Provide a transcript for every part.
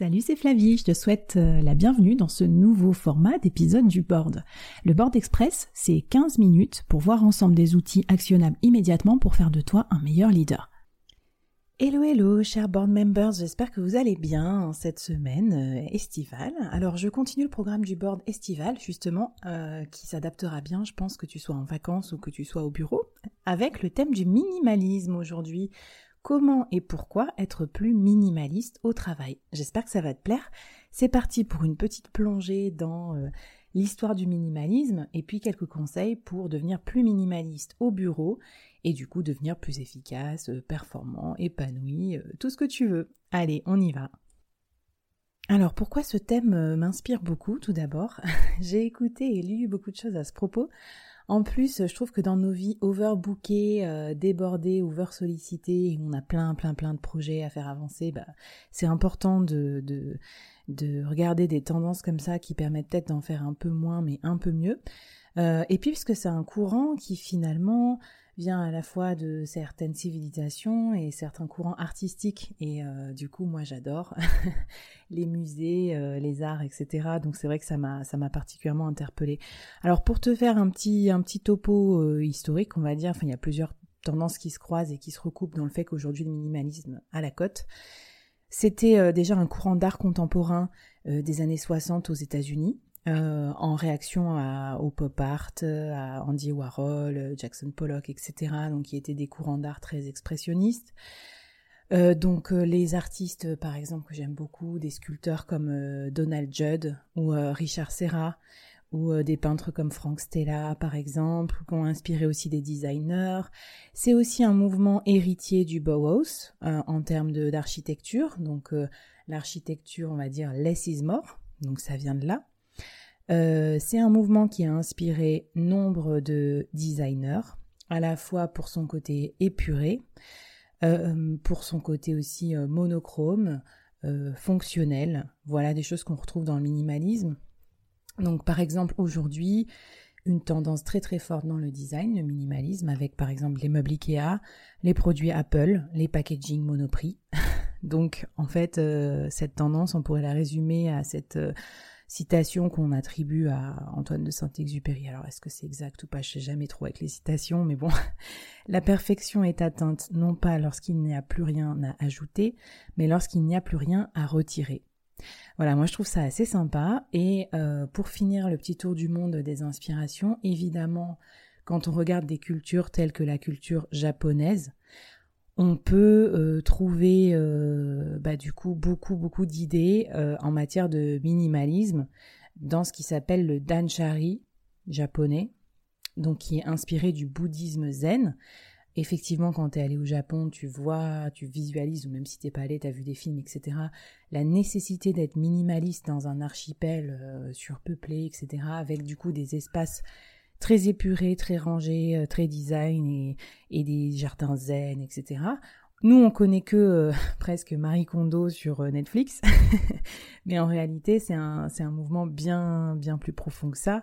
Salut, c'est Flavie, je te souhaite euh, la bienvenue dans ce nouveau format d'épisode du board. Le board express, c'est 15 minutes pour voir ensemble des outils actionnables immédiatement pour faire de toi un meilleur leader. Hello hello chers board members, j'espère que vous allez bien en cette semaine euh, estivale. Alors je continue le programme du board estival justement euh, qui s'adaptera bien, je pense que tu sois en vacances ou que tu sois au bureau, avec le thème du minimalisme aujourd'hui. Comment et pourquoi être plus minimaliste au travail J'espère que ça va te plaire. C'est parti pour une petite plongée dans euh, l'histoire du minimalisme et puis quelques conseils pour devenir plus minimaliste au bureau et du coup devenir plus efficace, euh, performant, épanoui, euh, tout ce que tu veux. Allez, on y va. Alors pourquoi ce thème m'inspire beaucoup tout d'abord? J'ai écouté et lu beaucoup de choses à ce propos. En plus, je trouve que dans nos vies overbookées, euh, débordées, over sollicitées, où on a plein, plein, plein de projets à faire avancer, bah, c'est important de, de, de, regarder des tendances comme ça qui permettent peut-être d'en faire un peu moins, mais un peu mieux. Euh, et puis, puisque c'est un courant qui finalement vient à la fois de certaines civilisations et certains courants artistiques. Et euh, du coup, moi, j'adore les musées, euh, les arts, etc. Donc c'est vrai que ça m'a ça m'a particulièrement interpellée. Alors pour te faire un petit un petit topo euh, historique, on va dire, enfin il y a plusieurs tendances qui se croisent et qui se recoupent dans le fait qu'aujourd'hui le minimalisme à la cote. C'était déjà un courant d'art contemporain des années 60 aux États-Unis, euh, en réaction au pop art, à Andy Warhol, Jackson Pollock, etc. Donc qui étaient des courants d'art très expressionnistes. Euh, donc euh, les artistes, par exemple, que j'aime beaucoup, des sculpteurs comme Donald Judd ou Richard Serra, ou des peintres comme Frank Stella, par exemple, qui ont inspiré aussi des designers. C'est aussi un mouvement héritier du Bauhaus en termes d'architecture. Donc l'architecture, on va dire, less is more. Donc ça vient de là. Euh, c'est un mouvement qui a inspiré nombre de designers, à la fois pour son côté épuré, euh, pour son côté aussi euh, monochrome, fonctionnel. Voilà des choses qu'on retrouve dans le minimalisme. Donc par exemple aujourd'hui, une tendance très très forte dans le design, le minimalisme, avec par exemple les meubles Ikea, les produits Apple, les packaging monoprix. Donc en fait, cette tendance, on pourrait la résumer à cette citation qu'on attribue à Antoine de Saint-Exupéry. Alors est-ce que c'est exact ou pas? Je sais jamais trop avec les citations, mais bon, la perfection est atteinte non pas lorsqu'il n'y a plus rien à ajouter, mais lorsqu'il n'y a plus rien à retirer. Voilà, moi je trouve ça assez sympa. Et euh, pour finir le petit tour du monde des inspirations, évidemment, quand on regarde des cultures telles que la culture japonaise, on peut euh, trouver euh, bah, du coup beaucoup d'idées euh, en matière de minimalisme dans ce qui s'appelle le danchari japonais, donc qui est inspiré du bouddhisme zen. Effectivement, quand tu es allé au Japon, tu vois, tu visualises, ou même si t'es pas allé, tu as vu des films, etc., la nécessité d'être minimaliste dans un archipel surpeuplé, etc., avec du coup des espaces très épuré, très rangé, euh, très design et, des jardins zen, etc. Nous, on connaît que euh, presque Marie Kondo sur euh, Netflix, mais en réalité, c'est un, mouvement bien, plus profond que ça.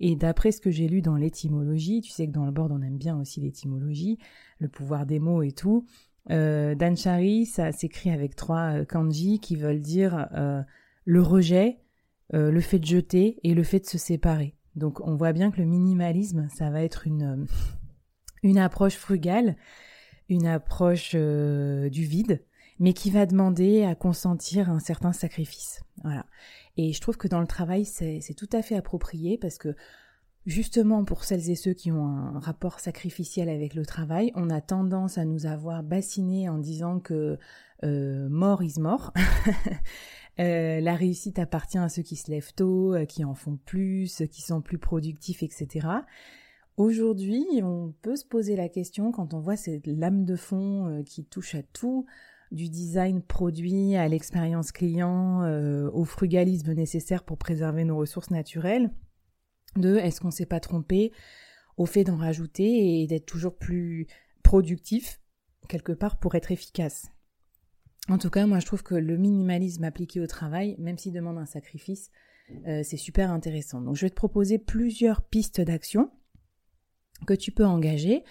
Et d'après ce que j'ai lu dans l'étymologie, tu sais que dans le board, on aime bien aussi l'étymologie, le pouvoir des mots et tout. Euh, Danchari, ça s'écrit avec trois kanji qui veulent dire le rejet, le fait de jeter et le fait de se séparer. Donc on voit bien que le minimalisme, ça va être une, euh, approche frugale, une approche euh, du vide, mais qui va demander à consentir un certain sacrifice. Voilà. Et je trouve que dans le travail, c'est tout à fait approprié parce que justement pour celles et ceux qui ont un rapport sacrificiel avec le travail, on a tendance à nous avoir bassiné en disant que euh, mort is mort. Euh, la réussite appartient à ceux qui se lèvent tôt, euh, qui en font plus, qui sont plus productifs, etc. Aujourd'hui, on peut se poser la question quand on voit cette lame de fond euh, qui touche à tout, du design produit à l'expérience client, au frugalisme nécessaire pour préserver nos ressources naturelles, de est-ce qu'on s'est pas trompé au fait d'en rajouter et d'être toujours plus productif quelque part pour être efficace? En tout cas, moi je trouve que le minimalisme appliqué au travail, même s'il demande un sacrifice, euh, c'est super intéressant. Donc je vais te proposer plusieurs pistes d'action que tu peux engager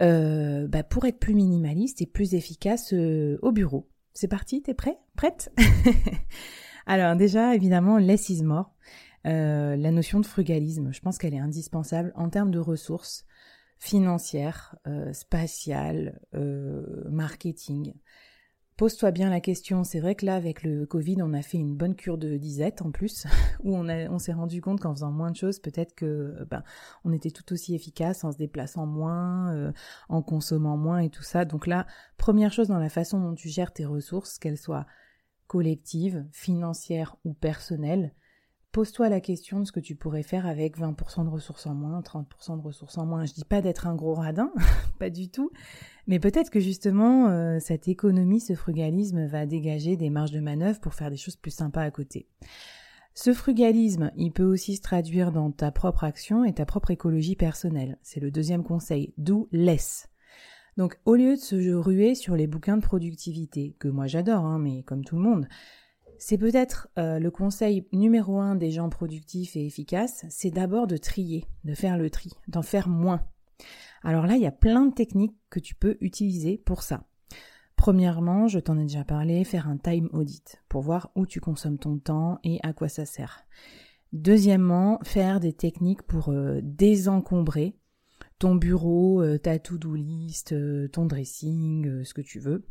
euh, bah, pour être plus minimaliste et plus efficace euh, au bureau. C'est parti, t'es prêt? Prête? Alors déjà, évidemment, less is more. La notion de frugalisme, je pense qu'elle est indispensable en termes de ressources financières, spatiales, marketing. Pose-toi bien la question, c'est vrai que là, avec le Covid, on a fait une bonne cure de disette en plus, où on, on s'est rendu compte qu'en faisant moins de choses, peut-être que ben, on était tout aussi efficace en se déplaçant moins, euh, en consommant moins et tout ça. Donc là, première chose dans la façon dont tu gères tes ressources, qu'elles soient collectives, financières ou personnelles, Pose-toi la question de ce que tu pourrais faire avec 20% de ressources en moins, 30% de ressources en moins. Je dis pas d'être un gros radin, pas du tout, mais peut-être que justement euh, cette économie, ce frugalisme va dégager des marges de manœuvre pour faire des choses plus sympas à côté. Ce frugalisme, il peut aussi se traduire dans ta propre action et ta propre écologie personnelle. C'est le deuxième conseil, d'où laisse. Donc au lieu de se ruer sur les bouquins de productivité, que moi j'adore, hein, mais comme tout le monde, c'est peut-être euh, le conseil numéro un des gens productifs et efficaces, c'est d'abord de trier, de faire le tri, d'en faire moins. Alors là, il y a plein de techniques que tu peux utiliser pour ça. Premièrement, je t'en ai déjà parlé, faire un time audit pour voir où tu consommes ton temps et à quoi ça sert. Deuxièmement, faire des techniques pour euh, désencombrer ton bureau, euh, ta to-do list, ton dressing, ce que tu veux.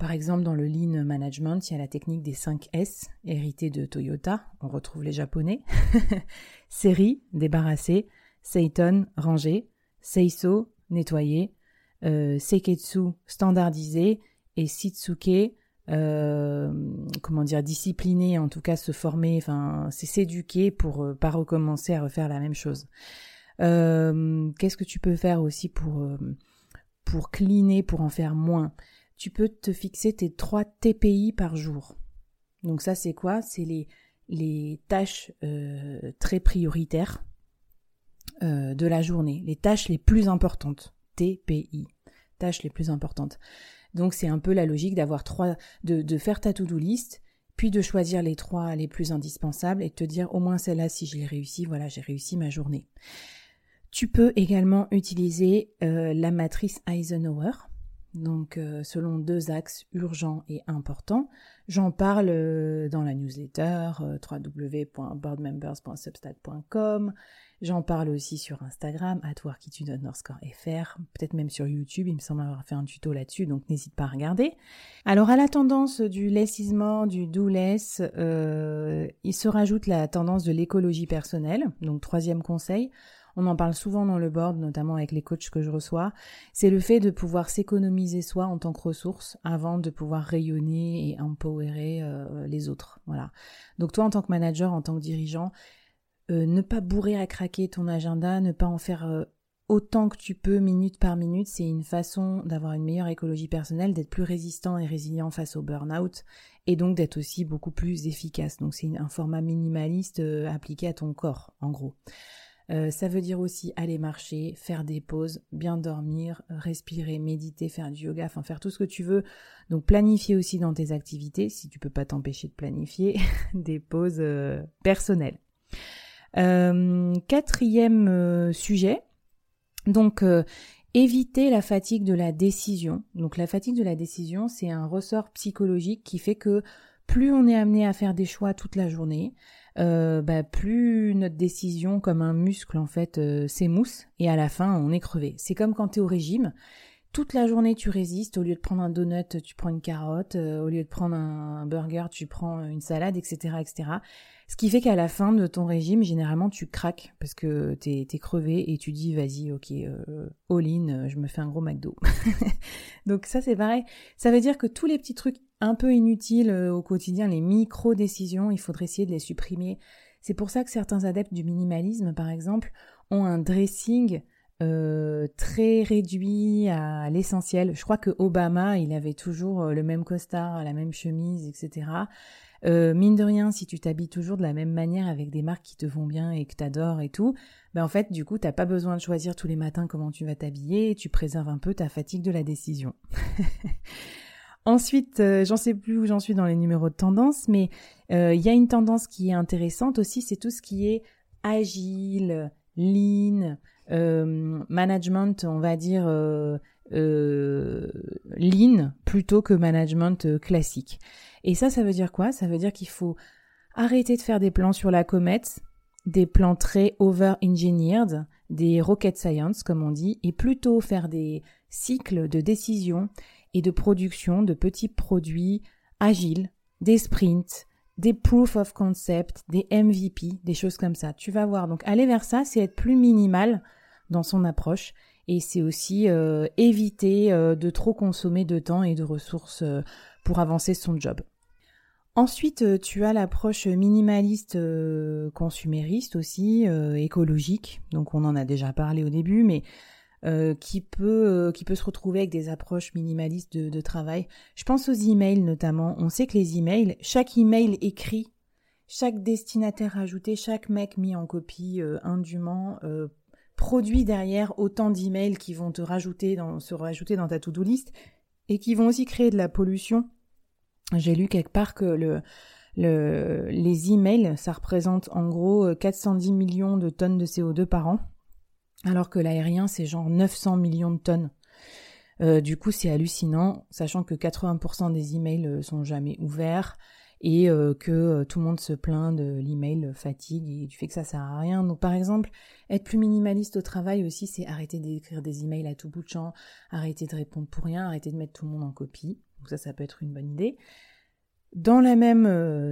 Par exemple, dans le Lean Management, il y a la technique des 5 S, héritée de Toyota, on retrouve les japonais. Série, débarrasser, Seiton, ranger, Seiso, nettoyer, euh, Seiketsu, standardiser, et Sitsuke, euh, comment dire, discipliner, en tout cas se former, enfin, c'est s'éduquer pour euh, pas recommencer à refaire la même chose. Qu'est-ce que tu peux faire aussi pour, pour cleaner, pour en faire moins? Tu peux te fixer tes 3 TPI par jour. Donc ça c'est quoi? C'est les, tâches euh, très prioritaires euh, de la journée, les tâches les plus importantes. TPI, tâches les plus importantes. Donc c'est un peu la logique d'avoir trois, de, de faire ta to-do list, puis de choisir les trois les plus indispensables et de te dire au moins celle-là si je l'ai réussi, voilà j'ai réussi ma journée. Tu peux également utiliser euh, la matrice Eisenhower donc euh, selon deux axes urgents et importants. J'en parle euh, dans la newsletter euh. J'en parle aussi sur Instagram, fr, peut-être même sur YouTube, il me semble avoir fait un tuto là-dessus, donc n'hésite pas à regarder. Alors à la tendance du more, du do less, il se rajoute la tendance de l'écologie personnelle, donc troisième conseil, on en parle souvent dans le board, notamment avec les coachs que je reçois, c'est le fait de pouvoir s'économiser soi en tant que ressource avant de pouvoir rayonner et empowerer euh, les autres. Voilà. Donc toi, en tant que manager, en tant que dirigeant, euh, ne pas bourrer à craquer ton agenda, ne pas en faire euh, autant que tu peux, minute par minute, c'est une façon d'avoir une meilleure écologie personnelle, d'être plus résistant et résilient face au burn-out, et donc d'être aussi beaucoup plus efficace. Donc c'est un format minimaliste appliqué à ton corps, en gros. Euh, ça veut dire aussi aller marcher, faire des pauses, bien dormir, respirer, méditer, faire du yoga, enfin faire tout ce que tu veux. Donc planifier aussi dans tes activités, si tu peux pas t'empêcher de planifier, des pauses euh, personnelles. Euh, quatrième sujet, donc éviter la fatigue de la décision. Donc la fatigue de la décision, c'est un ressort psychologique qui fait que plus on est amené à faire des choix toute la journée, euh, bah, plus notre décision, comme un muscle en fait, euh, s'émousse et à la fin on est crevé. C'est comme quand tu es au régime. Toute la journée tu résistes, au lieu de prendre un donut, tu prends une carotte, euh, au lieu de prendre un, burger, tu prends une salade, etc. etc. Ce qui fait qu'à la fin de ton régime, généralement tu craques parce que t'es es crevé et tu dis vas-y, ok, all in, je me fais un gros McDo. Donc ça c'est pareil. Ça veut dire que tous les petits trucs un peu inutiles euh, au quotidien, les micro-décisions, il faudrait essayer de les supprimer. C'est pour ça que certains adeptes du minimalisme, par exemple, ont un dressing euh, très réduit à l'essentiel. Je crois que Obama, il avait toujours euh, le même costard, la même chemise, etc. mine de rien, si tu t'habilles toujours de la même manière avec des marques qui te vont bien et que t'adores et tout, ben en fait, du coup, t'as pas besoin de choisir tous les matins comment tu vas t'habiller, tu préserves un peu ta fatigue de la décision. Ensuite, euh, j'en sais plus où j'en suis dans les numéros de tendance, mais euh, il y a une tendance qui est intéressante aussi, c'est tout ce qui est agile, lean, euh, management, on va dire lean plutôt que management classique. Et ça, ça veut dire quoi? Ça veut dire qu'il faut arrêter de faire des plans sur la comète, des plans très over-engineered, des rocket science comme on dit, et plutôt faire des cycles de décision et de production de petits produits agiles, des sprints, des proof of concept, des MVP, des choses comme ça. Tu vas voir. Donc aller vers ça, c'est être plus minimal dans son approche et c'est aussi euh, éviter euh, de trop consommer de temps et de ressources euh, pour avancer son job. Ensuite, tu as l'approche minimaliste consumériste aussi, écologique. Donc on en a déjà parlé au début, mais euh, qui peut euh, qui peut se retrouver avec des approches minimalistes de, de, travail. Je pense aux emails notamment. On sait que les emails, chaque email écrit, chaque destinataire ajouté, chaque mec mis en copie euh, indûment produit derrière autant d'emails qui vont te rajouter dans, se rajouter dans ta to-do list et qui vont aussi créer de la pollution. J'ai lu quelque part que le, le, les emails, ça représente en gros 410 millions de tonnes de CO2 par an alors que l'aérien, c'est genre 900 millions de tonnes. Euh, du coup, c'est hallucinant, sachant que 80% des emails euh, sont jamais ouverts et euh, que tout le monde se plaint de l'email fatigue et du fait que ça sert à rien. Donc, par exemple, être plus minimaliste au travail aussi, c'est arrêter d'écrire des emails à tout bout de champ, arrêter de répondre pour rien, arrêter de mettre tout le monde en copie. Donc ça, ça peut être une bonne idée. Dans la même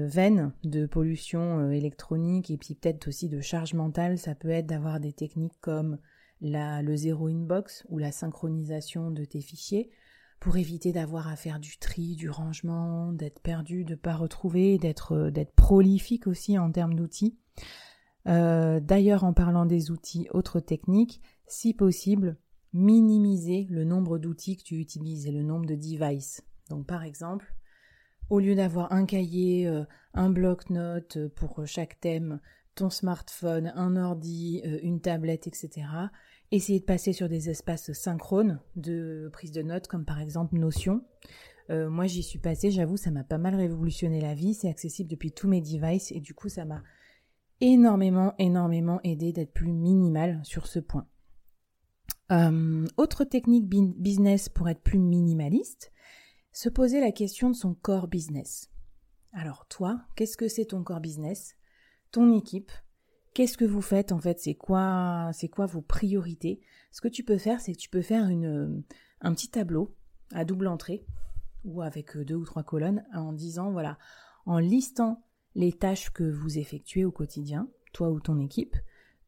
veine de pollution électronique et puis peut-être aussi de charge mentale, ça peut être d'avoir des techniques comme le zéro inbox ou la synchronisation de tes fichiers pour éviter d'avoir à faire du tri, du rangement, d'être perdu, de pas retrouver, d'être d'être prolifique aussi en termes d'outils. D'ailleurs, en parlant des outils, autre technique, si possible, minimiser le nombre d'outils que tu utilises et le nombre de devices. Donc par exemple, au lieu d'avoir un cahier, euh, un bloc-notes euh, pour euh, chaque thème, ton smartphone, un ordi, une tablette, etc., essayer de passer sur des espaces synchrones de prise de notes, comme par exemple Notion. moi, j'y suis passée, j'avoue, ça m'a pas mal révolutionné la vie. C'est accessible depuis tous mes devices et du coup, ça m'a énormément, énormément aidé d'être plus minimal sur ce point. autre technique business pour être plus minimaliste, se poser la question de son core business. Alors toi, qu'est-ce que c'est ton core business? Ton équipe? Qu'est-ce que vous faites en fait? C'est quoi c'est quoi vos priorités? Ce que tu peux faire, c'est que tu peux faire un petit tableau à double entrée ou avec deux ou trois colonnes en disant voilà, en listant les tâches que vous effectuez au quotidien, toi ou ton équipe,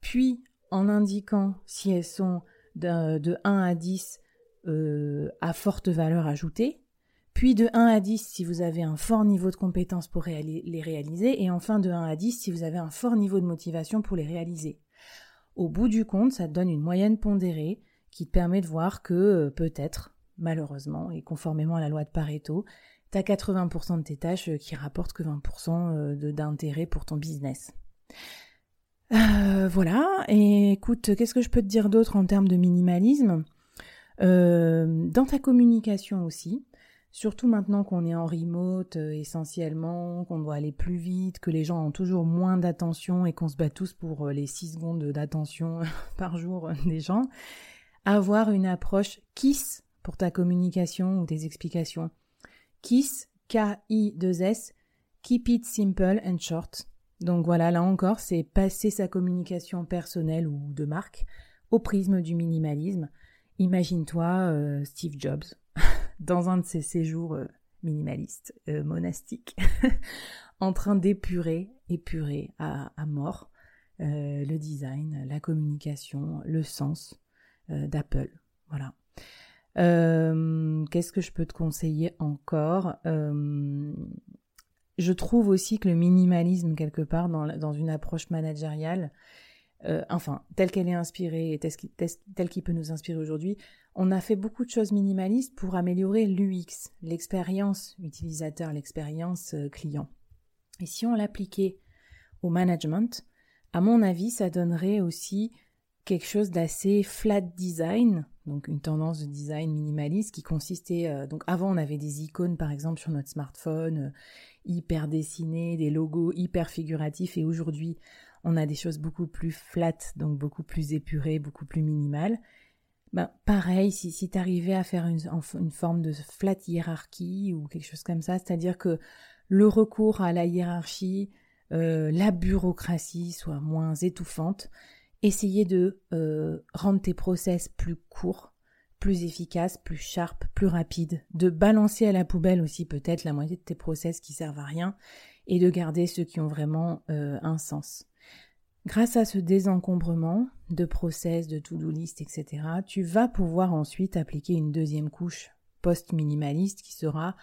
puis en indiquant si elles sont de, 1 à 10 euh, à forte valeur ajoutée, puis de 1 à 10 si vous avez un fort niveau de compétence pour les réaliser, et enfin de 1 à 10 si vous avez un fort niveau de motivation pour les réaliser. Au bout du compte, ça te donne une moyenne pondérée qui te permet de voir que euh, peut-être, malheureusement, et conformément à la loi de Pareto, tu as 80% de tes tâches euh, qui rapportent que 20% euh, d'intérêt pour ton business. voilà, et écoute, qu'est-ce que je peux te dire d'autre en termes de minimalisme? Dans ta communication aussi, Surtout maintenant qu'on est en remote euh, essentiellement, qu'on doit aller plus vite, que les gens ont toujours moins d'attention et qu'on se bat tous pour euh, les 6 secondes d'attention par jour euh, des gens, avoir une approche KISS pour ta communication ou tes explications. KISS, K-I-2-S, Keep it simple and short. Donc voilà, là encore, c'est passer sa communication personnelle ou de marque au prisme du minimalisme. Imagine-toi Steve Jobs dans un de ses séjours euh, minimalistes, euh, monastiques, en train d'épurer, épurer à, mort euh, le design, la communication, le sens d'Apple. Voilà. Qu'est-ce que je peux te conseiller encore? Je trouve aussi que le minimalisme, quelque part, dans, dans une approche managériale, enfin, telle qu'elle est inspirée et telle qu'il peut nous inspirer aujourd'hui, on a fait beaucoup de choses minimalistes pour améliorer l'UX, l'expérience utilisateur, l'expérience euh, client. Et si on l'appliquait au management, à mon avis, ça donnerait aussi quelque chose d'assez flat design, donc une tendance de design minimaliste qui consistait euh, donc avant on avait des icônes par exemple sur notre smartphone euh, hyper dessinées, des logos hyper figuratifs et aujourd'hui on a des choses beaucoup plus flat, donc beaucoup plus épurées, beaucoup plus minimales ben, pareil, si, si tu arrivais à faire une, forme de flat hiérarchie ou quelque chose comme ça, c'est-à-dire que le recours à la hiérarchie, euh, la bureaucratie soit moins étouffante, essayer de euh, rendre tes process plus courts, plus efficaces, plus sharp, plus rapides, de balancer à la poubelle aussi peut-être la moitié de tes process qui servent à rien et de garder ceux qui ont vraiment euh, un sens. Grâce à ce désencombrement de process, de to-do list, etc., tu vas pouvoir ensuite appliquer une deuxième couche post-minimaliste qui sera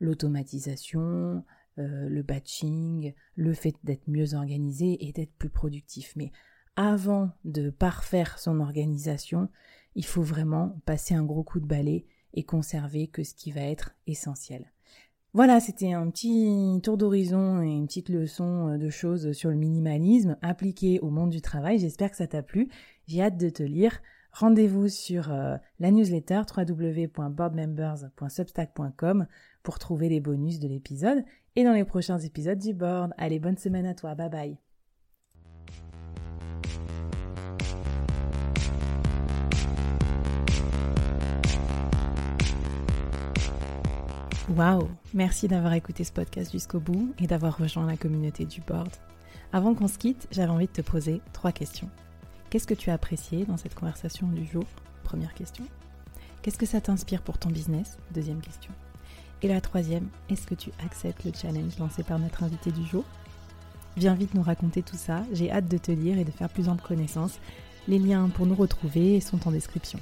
l'automatisation, euh, le batching, le fait d'être mieux organisé et d'être plus productif. Mais avant de parfaire son organisation, il faut vraiment passer un gros coup de balai et conserver que ce qui va être essentiel. Voilà, c'était un petit tour d'horizon et une petite leçon euh, de choses sur le minimalisme appliqué au monde du travail. J'espère que ça t'a plu. J'ai hâte de te lire. Rendez-vous sur euh, la newsletter www.boardmembers.substack.com pour trouver les bonus de l'épisode et dans les prochains épisodes du board. Allez, bonne semaine à toi. Bye bye. Waouh Merci d'avoir écouté ce podcast jusqu'au bout et d'avoir rejoint la communauté du board. Avant qu'on se quitte, j'avais envie de te poser trois questions. Qu'est-ce que tu as apprécié dans cette conversation du jour? Première question. Qu'est-ce que ça t'inspire pour ton business? Deuxième question. Et la troisième, est-ce que tu acceptes le challenge lancé par notre invité du jour? Viens vite nous raconter tout ça, j'ai hâte de te lire et de faire plus ample connaissance. Les liens pour nous retrouver sont en description.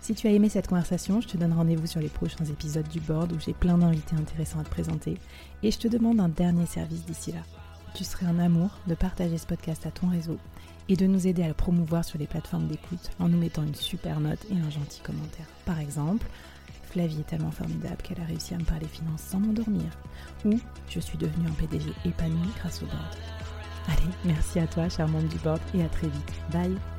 Si tu as aimé cette conversation, je te donne rendez-vous sur les prochains épisodes du board où j'ai plein d'invités intéressants à te présenter et je te demande un dernier service d'ici là. Tu serais un amour de partager ce podcast à ton réseau et de nous aider à le promouvoir sur les plateformes d'écoute en nous mettant une super note et un gentil commentaire. Par exemple, Flavie est tellement formidable qu'elle a réussi à me parler finances sans m'endormir. Ou je suis devenue un PDG épanoui grâce au board. Allez, merci à toi, charmante du board, et à très vite. Bye